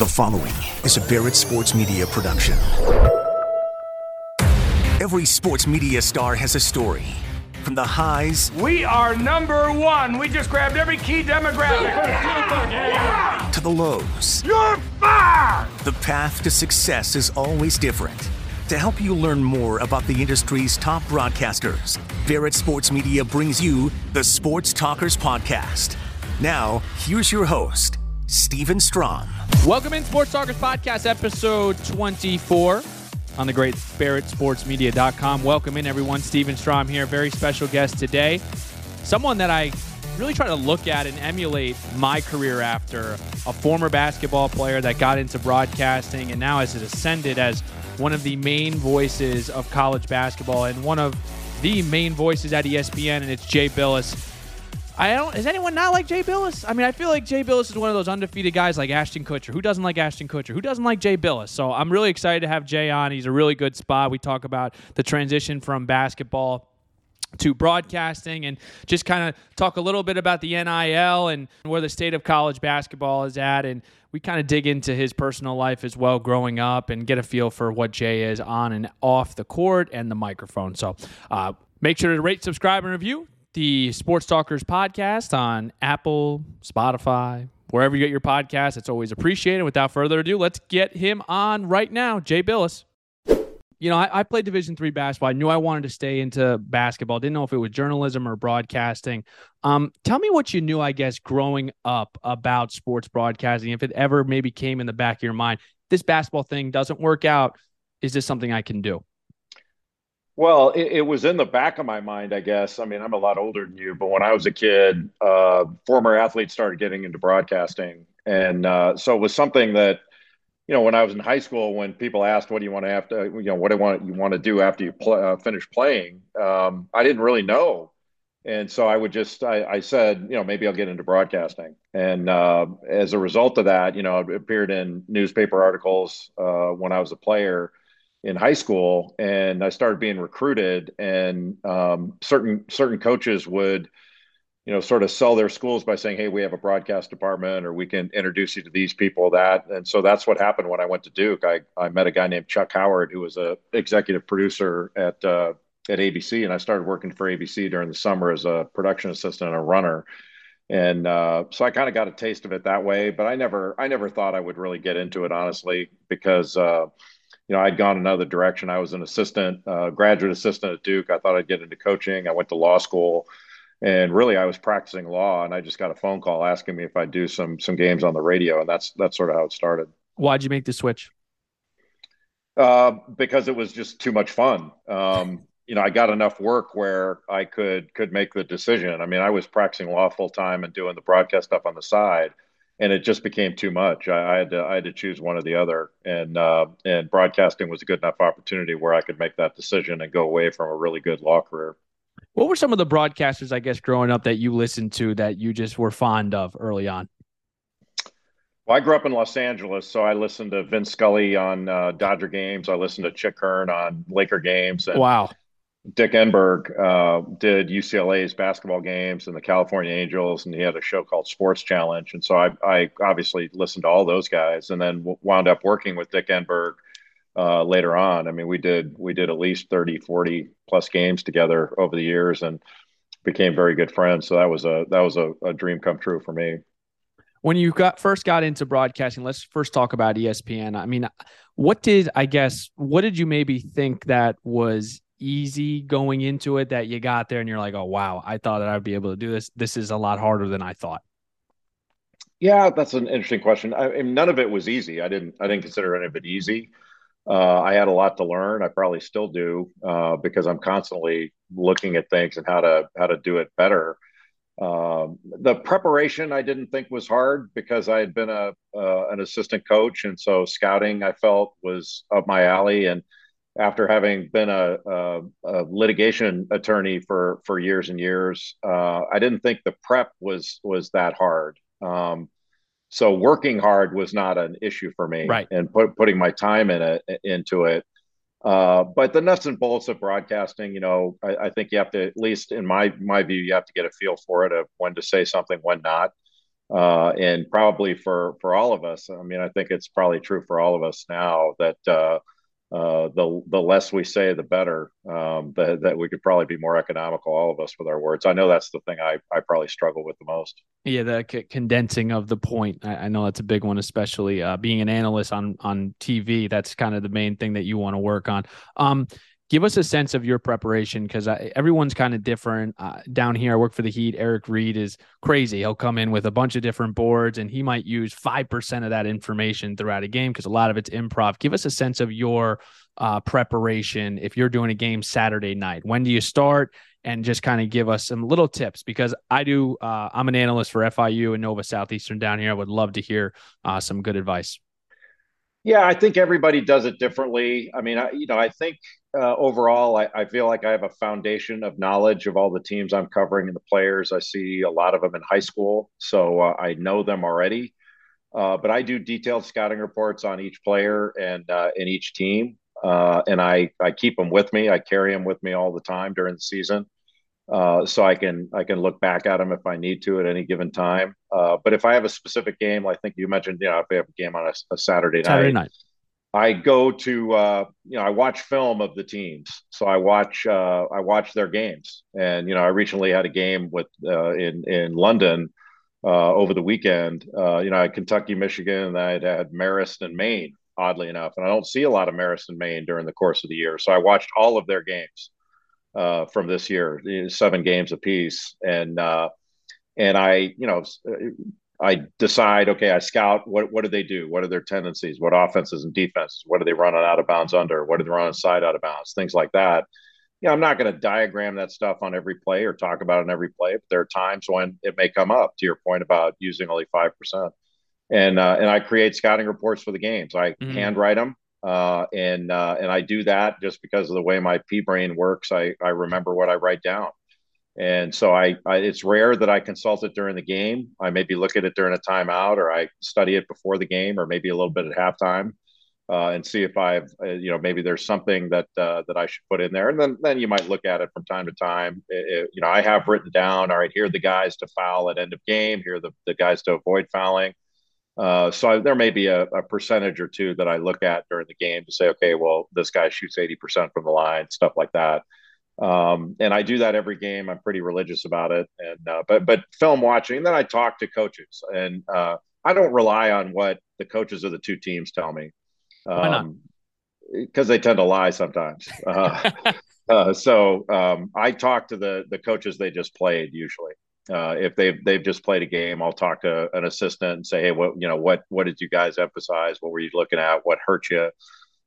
The following is a Barrett Sports Media production. Every sports media star has a story. From the highs We are number one. We just grabbed every key demographic. to the lows, You're fired! the path to success is always different. To help you learn more about the industry's top broadcasters, Barrett Sports Media brings you the Sports Talkers Podcast. Now, here's your host, Stephen Strom. Welcome in Sports Talkers Podcast, episode 24 on the great BarrettSportsMedia.com. Welcome in, everyone. Steven Strom here. Very special guest today. Someone that I really try to look at and emulate my career after. A former basketball player that got into broadcasting and now has ascended as one of the main voices of college basketball and one of the main voices at ESPN, and it's Jay Bilas. I don't. Is anyone not like Jay Bilas? I mean, I feel like Jay Bilas is one of those undefeated guys like Ashton Kutcher. Who doesn't like Ashton Kutcher? Who doesn't like Jay Bilas? So I'm really excited to have Jay on. He's a really good spot. We talk about the transition from basketball to broadcasting and just kind of talk a little bit about the NIL and where the state of college basketball is at. And we kind of dig into his personal life as well, growing up, and get a feel for what Jay is on and off the court and the microphone. So uh, make sure to rate, subscribe, and review the Sports Talkers podcast on Apple, Spotify, wherever you get your podcast. It's always appreciated. Without further ado, let's get him on right now. Jay Bilas. You know, I, I played Division three basketball. I knew I wanted to stay into basketball. Didn't know if it was journalism or broadcasting. Um, tell me what you knew, I guess, growing up about sports broadcasting. If it ever maybe came in the back of your mind, this basketball thing doesn't work out. Is this something I can do? Well, it, it was in the back of my mind, I guess. I mean, I'm a lot older than you, but when I was a kid, uh, former athletes started getting into broadcasting, and uh, so it was something that, you know, when I was in high school, when people asked, "What do you want to have to, you know, what do you want you want to do after you uh, finish playing?" Um, I didn't really know, and so I would just I, I said, you know, maybe I'll get into broadcasting, and uh, as a result of that, you know, it appeared in newspaper articles uh, when I was a player in high school and I started being recruited and um, certain certain coaches would you know sort of sell their schools by saying hey we have a broadcast department or we can introduce you to these people that and so that's what happened when I went to Duke. I, I met a guy named Chuck Howard who was a executive producer at uh, at ABC and I started working for ABC during the summer as a production assistant and a runner. And uh, so I kind of got a taste of it that way but I never I never thought I would really get into it honestly because uh, you know, I'd gone another direction. I was an assistant, uh, graduate assistant at Duke. I thought I'd get into coaching. I went to law school, and really, I was practicing law. And I just got a phone call asking me if I'd do some some games on the radio, and that's that's sort of how it started. Why'd you make the switch? Uh, because it was just too much fun. Um, you know, I got enough work where I could could make the decision. I mean, I was practicing law full time and doing the broadcast stuff on the side and it just became too much. I, I, had to I had to choose one or the other, and uh, and broadcasting was a good enough opportunity where I could make that decision and go away from a really good law career. What were some of the broadcasters, I guess, growing up that you listened to that you just were fond of early on? Well, I grew up in Los Angeles, so I listened to Vin Scully on uh, Dodger games. I listened to Chick Hearn on Laker games. And Wow. Dick Enberg uh, did UCLA's basketball games and the California Angels, and he had a show called Sports Challenge. And so I, I obviously listened to all those guys, and then wound up working with Dick Enberg uh, later on. I mean, we did we did at least 30, 40 plus games together over the years, and became very good friends. So that was a that was a, a dream come true for me. when you got first got into broadcasting let's first talk about espn i mean what did i guess what did you maybe think that was easy going into it that you got there and you're like oh wow i thought that i'd be able to do this this is a lot harder than i thought Yeah, that's an interesting question. I, mean, none of it was easy. I didn't I didn't consider any of it easy. Uh, I had a lot to learn. I probably still do uh, because I'm constantly looking at things and how to how to do it better. Um, the preparation I didn't think was hard because I had been a uh, an assistant coach, and so scouting I felt was up my alley. And after having been a, a, a litigation attorney for for years and years, uh, I didn't think the prep was was that hard. Um, so working hard was not an issue for me, Right. And put, putting my time in it into it. Uh, but the nuts and bolts of broadcasting, you know, I, I think you have to, at least in my my view, you have to get a feel for it of when to say something, when not. uh, and probably for for all of us. I mean, I think it's probably true for all of us now that uh, the the less we say, the better. Um, that that we could probably be more economical, all of us, with our words. I know that's the thing I I probably struggle with the most. Yeah, the c- condensing of the point. I, I, know that's a big one, especially uh, being an analyst on on TV. That's kind of the main thing that you want to work on. Um, give us a sense of your preparation because everyone's kind of different. Uh, down here, I work for the Heat. Eric Reid is crazy. He'll come in with a bunch of different boards and he might use 5% of that information throughout a game because a lot of it's improv. Give us a sense of your uh, preparation if you're doing a game Saturday night. When do you start? And just kind of give us some little tips because I do. Uh, I'm an analyst for FIU and Nova Southeastern down here. I would love to hear uh, some good advice. Yeah, I think everybody does it differently. I mean, I, you know, I think uh, overall, I, I, feel like I have a foundation of knowledge of all the teams I'm covering and the players. I see a lot of them in high school, so uh, I know them already. Uh, but I do detailed scouting reports on each player and uh, in each team, uh, and I I keep them with me. I carry them with me all the time during the season. Uh, so I can I can look back at them if I need to at any given time. Uh, but if I have a specific game, I think you mentioned, you know, if I have a game on a, a Saturday, Saturday night, night, I go to uh, you know I watch film of the teams. So I watch uh, I watch their games, and you know I recently had a game with uh, in in London uh, over the weekend. you know, I had Kentucky, Michigan, and I had Marist and Maine. Oddly enough, and I don't see a lot of Marist and Maine during the course of the year, so I watched all of their games uh, from this year, seven games apiece, and uh, and I, you know, I decide, okay, I scout what what do they do? What are their tendencies? What offenses and defenses? What do they run on out of bounds under? What do they run on side out of bounds? Things like that. You know, I'm not going to diagram that stuff on every play or talk about it on every play, but there are times when it may come up. To your point about using only five percent, and uh, and I create scouting reports for the games. I mm-hmm. handwrite them uh, and uh, and I do that just because of the way my pea brain works. I I remember what I write down, and so I, I, it's rare that I consult it during the game. I maybe look at it during a timeout, or I study it before the game, or maybe a little bit at halftime, uh, and see if I've uh, you know maybe there's something that uh, that I should put in there, and then then you might look at it from time to time. It, it, you know, I have written down. All right, here are the guys to foul at end of game. Here are the the guys to avoid fouling uh, so I, there may be a, a, percentage or two that I look at during the game to say, okay, well, this guy shoots 80% from the line, stuff like that. Um, and I do that every game. I'm pretty religious about it. And, uh, but, but film watching, then I talk to coaches and, uh, I don't rely on what the coaches of the two teams tell me. Um, Why not? Because they tend to lie sometimes. Uh, uh, so um, I talk to the the coaches they just played usually, uh, if they've they've just played a game, I'll talk to an assistant and say, hey, what you know, what what did you guys emphasize? What were you looking at? What hurt you?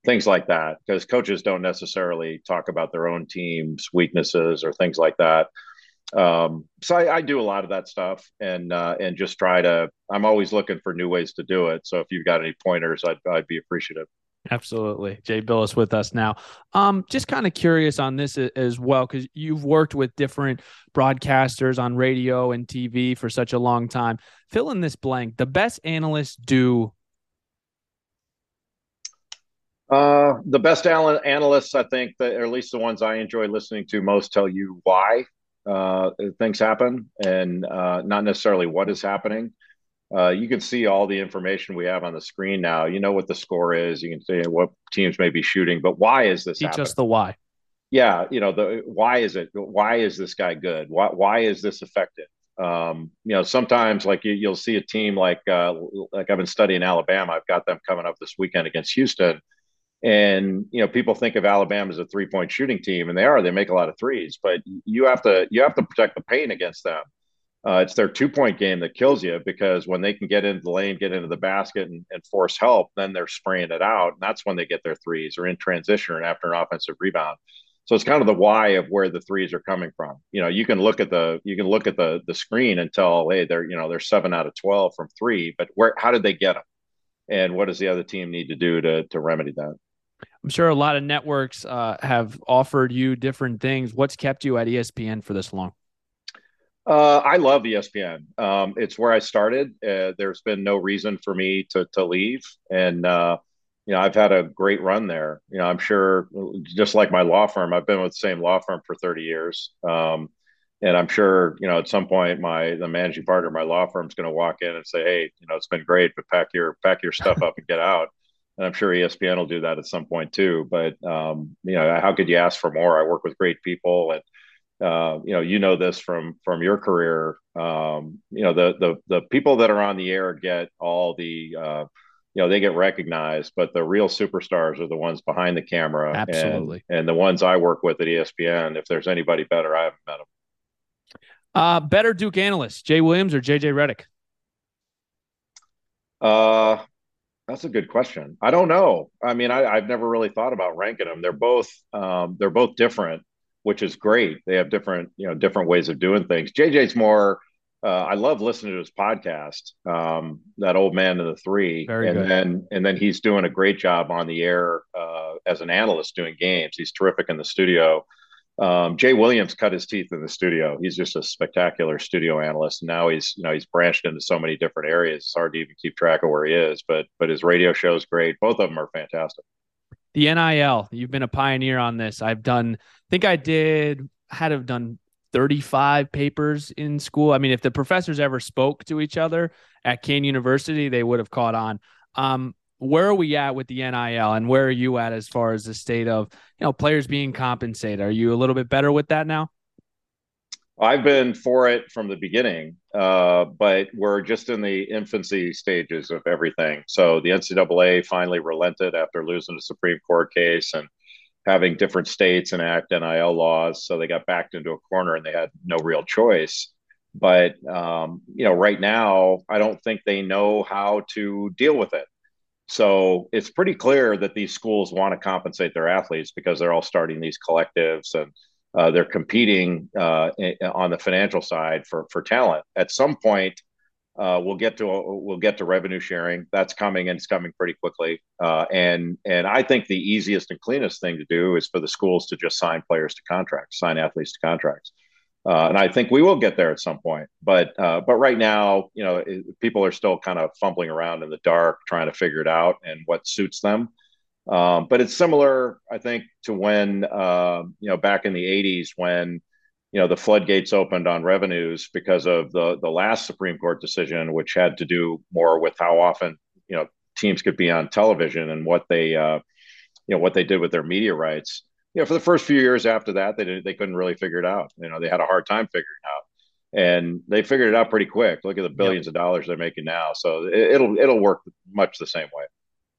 Things like that, because coaches don't necessarily talk about their own team's weaknesses or things like that. Um, so I, I, do a lot of that stuff, and uh, and just try to. I'm always looking for new ways to do it. So if you've got any pointers, I'd I'd be appreciative. Absolutely. Jay Bilas with us now. Um, just kind of curious on this as well, because you've worked with different broadcasters on radio and TV for such a long time. Fill in this blank. The best analysts do. Uh, the best analysts, I think, that, or at least the ones I enjoy listening to most, tell you why uh, things happen and uh, not necessarily what is happening uh, you can see all the information we have on the screen now. You know what the score is. You can see what teams may be shooting, but why is this? Teach happening? us the why. Yeah, you know the why is it? Why is this guy good? Why why is this effective? Um, you know, sometimes like you, will see a team like uh, like I've been studying Alabama. I've got them coming up this weekend against Houston, and you know people think of Alabama as a three point shooting team, and they are. They make a lot of threes, but you have to you have to protect the paint against them uh, it's their two point game that kills you because when they can get into the lane, get into the basket, and, and, force help, then they're spraying it out. And that's when they get their threes or in transition or after an offensive rebound. So it's kind of the why of where the threes are coming from. You know, you can look at the you can look at the the screen and tell, hey, they're you know they're seven out of twelve from three, but where how did they get them? And what does the other team need to do to to remedy that? I'm sure a lot of networks uh, have offered you different things. What's kept you at ESPN for this long? Uh, I love ESPN. Um, it's where I started. Uh, there's been no reason for me to to leave, and uh, you know I've had a great run there. You know I'm sure, just like my law firm, I've been with the same law firm for 30 years. Um, and I'm sure you know at some point my the managing partner of my law firm is going to walk in and say, "Hey, you know, it's been great, but pack your pack your stuff up and get out." And I'm sure ESPN will do that at some point too. But um, you know, how could you ask for more? I work with great people, and uh, you know, you know this from from your career. Um, you know, the the the people that are on the air get all the uh, you know they get recognized, but the real superstars are the ones behind the camera. Absolutely. And, and the ones I work with at ESPN, if there's anybody better, I haven't met them. Uh, better Duke analyst, Jay Williams or JJ Redick? Uh, that's a good question. I don't know. I mean, I, have never really thought about ranking them. They're both um, they're both different, which is great. They have different you know different ways of doing things. JJ's more. Uh, I love listening to his podcast. Um, that old man of the three, Very and good. then and then he's doing a great job on the air uh, as an analyst doing games. He's terrific in the studio. Um, Jay Williams cut his teeth in the studio. He's just a spectacular studio analyst. Now he's, you know, he's branched into so many different areas. It's hard to even keep track of where he is. But but his radio show is great. Both of them are fantastic. The NIL. You've been a pioneer on this. I've done. I think I did. Had have done 35 papers in school. I mean, if the professors ever spoke to each other at Kean University, they would have caught on. Um, where are we at with the NIL and where are you at as far as the state of, you know, players being compensated? Are you a little bit better with that now? I've been for it from the beginning, uh, but we're just in the infancy stages of everything. So the NCAA finally relented after losing the Supreme Court case and having different states enact NIL laws. So they got backed into a corner and they had no real choice. But um, you know, right now, I don't think they know how to deal with it. So it's pretty clear that these schools want to compensate their athletes because they're all starting these collectives and uh, they're competing uh, on the financial side for for talent. At some point, uh, we'll get to we'll get to revenue sharing. That's coming and it's coming pretty quickly. Uh, and and I think the easiest and cleanest thing to do is for the schools to just sign players to contracts, sign athletes to contracts. Uh, and I think we will get there at some point. But uh, but right now, you know, it, people are still kind of fumbling around in the dark, trying to figure it out and what suits them. Um, but it's similar, I think, to when uh, you know back in the '80s when you know the floodgates opened on revenues because of the the last Supreme Court decision, which had to do more with how often you know teams could be on television and what they uh, you know what they did with their media rights you know, for the first few years after that, they didn't, they couldn't really figure it out. You know, they had a hard time figuring it out, and they figured it out pretty quick. Look at the billions of dollars they're making now. So it, will it'll work much the same way.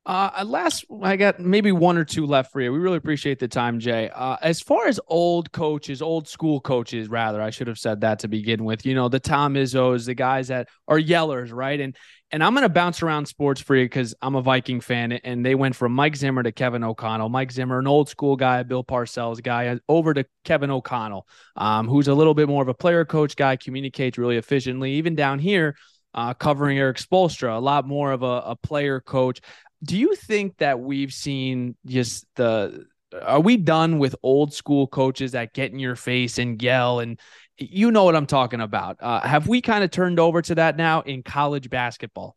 Uh, last, I got maybe one or two left for you. We really appreciate the time, Jay. Uh, as far as old coaches, old school coaches, rather, I should have said that to begin with. You know, the Tom Izzos, the guys that are yellers, right? And and I'm to bounce around sports for you because I'm a Viking fan. And they went from Mike Zimmer to Kevin O'Connell. Mike Zimmer, an old school guy, Bill Parcells guy, over to Kevin O'Connell, um, who's a little bit more of a player coach guy, communicates really efficiently. Even down here, uh, covering Erik Spoelstra, a lot more of a, a player coach. Do you think that we've seen just the are we done with old school coaches that get in your face and yell and you know what I'm talking about. Uh, have we kind of turned over to that now in college basketball?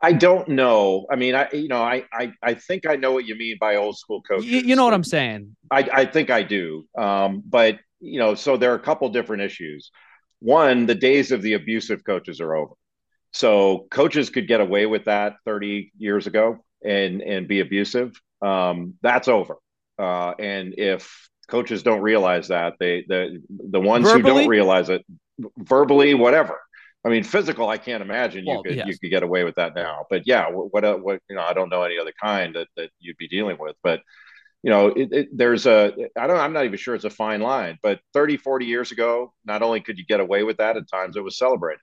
I don't know. I mean, I you know, I I, I think I know what you mean by old school coaches. You, you know what I'm saying? I, I think I do. Um, but you know, so there are a couple different issues. One, the days of the abusive coaches are over. So coaches could get away with that 30 years ago and and be abusive. Um, that's over. Uh, and if coaches don't realize that they the the ones verbally? who don't realize it verbally whatever i mean physical i can't imagine well, you could yes. you could get away with that now but yeah what uh, what you know i don't know any other kind that, that you'd be dealing with but you know it, it, there's a i don't i'm not even sure it's a fine line but 30 40 years ago not only could you get away with that at times it was celebrated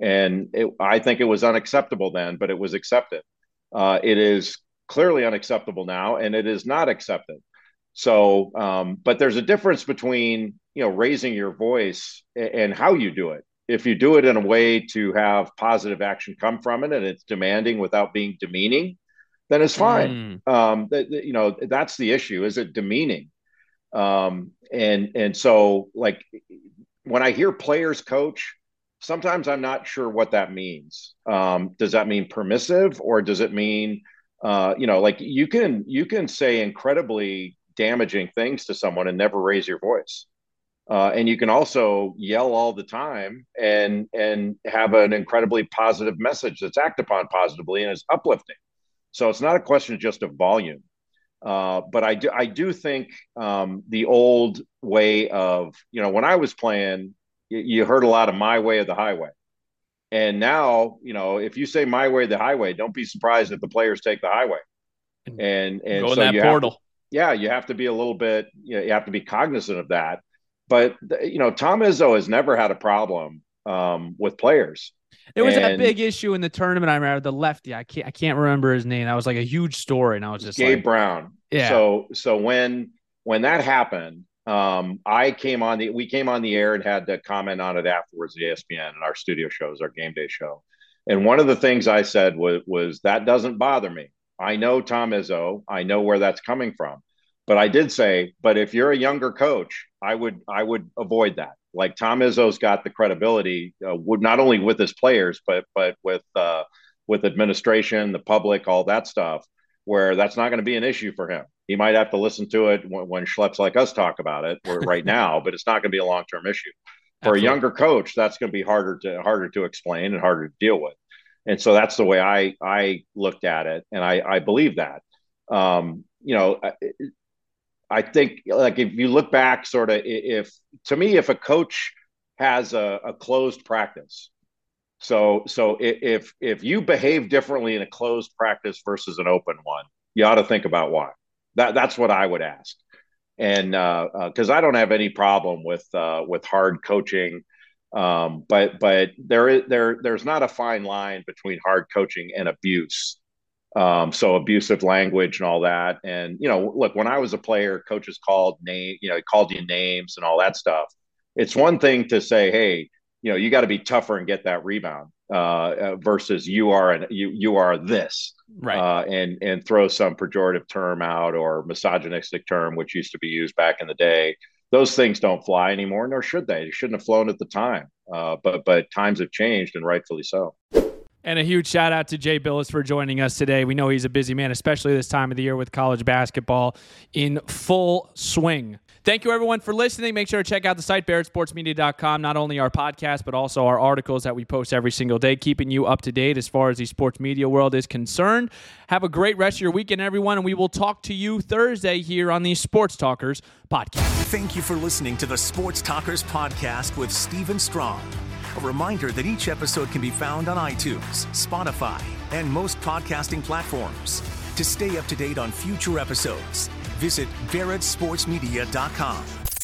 and it, i think it was unacceptable then but it was accepted uh, it is clearly unacceptable now and it is not accepted so, um, but there's a difference between you know raising your voice and how you do it. If you do it in a way to have positive action come from it, and it's demanding without being demeaning, then it's fine. Mm. Um, that, you know that's the issue. Is it demeaning? Um, and and so like when I hear players coach, sometimes I'm not sure what that means. Um, does that mean permissive or does it mean uh, you know like you can you can say incredibly damaging things to someone and never raise your voice. Uh, and you can also yell all the time and and have an incredibly positive message that's acted upon positively and is uplifting. So it's not a question just of volume. Uh, but I do I do think um, the old way of you know when I was playing, you, you heard a lot of my way of the highway. And now, you know, if you say my way the highway, don't be surprised if the players take the highway. And and Go in so that you portal. Have to, yeah, you have to be a little bit. You, know, you have to be cognizant of that. But you know, Tom Izzo has never had a problem um, with players. There was that And- big issue in the tournament. I remember the lefty. I can't. I can't remember his name. That was like a huge story, and I was just Gabe like, Brown. Yeah. So so when when that happened, um, I came on the we came on the air and had to comment on it afterwards at ESPN and our studio shows, our game day show. And one of the things I said was was that doesn't bother me. I know Tom Izzo. I know where that's coming from. But I did say, but if you're a younger coach, I would I would avoid that. Like Tom Izzo's got the credibility, uh, would not only with his players, but but with uh, with administration, the public, all that stuff where that's not going to be an issue for him. He might have to listen to it when, when schleps like us talk about it right now, but it's not going to be a long term issue. For Absolutely. a younger coach, that's going to be harder to harder to explain and harder to deal with. And so that's the way I I looked at it, and I I believe that. Um, you know, I, I think like if you look back, sort of, if to me, if a coach has a, a closed practice, so so if if you behave differently in a closed practice versus an open one, you ought to think about why. That that's what I would ask, and because I don't have any problem with uh, with hard coaching, um, but but there is there there's not a fine line between hard coaching and abuse. Um, so abusive language and all that, and you know, look, when I was a player, coaches called name, you know, called you names and all that stuff. It's one thing to say, hey, you know, you got to be tougher and get that rebound uh, uh, versus you are an you you are this right. uh, and and throw some pejorative term out or misogynistic term which used to be used back in the day. Those things don't fly anymore, nor should they. They shouldn't have flown at the time. Uh, but but times have changed, and rightfully so. And a huge shout out to Jay Bilas for joining us today. We know he's a busy man, especially this time of the year with college basketball in full swing. Thank you, everyone, for listening. Make sure to check out the site, barrettsportsmedia.com. Not only our podcast, but also our articles that we post every single day, keeping you up to date as far as the sports media world is concerned. Have a great rest of your weekend, everyone, and we will talk to you Thursday here on the Sports Talkers podcast. Thank you for listening to the Sports Talkers podcast with Steven Strom. A reminder that each episode can be found on iTunes, Spotify, and most podcasting platforms. To stay up to date on future episodes, visit barrettsportsmedia.com.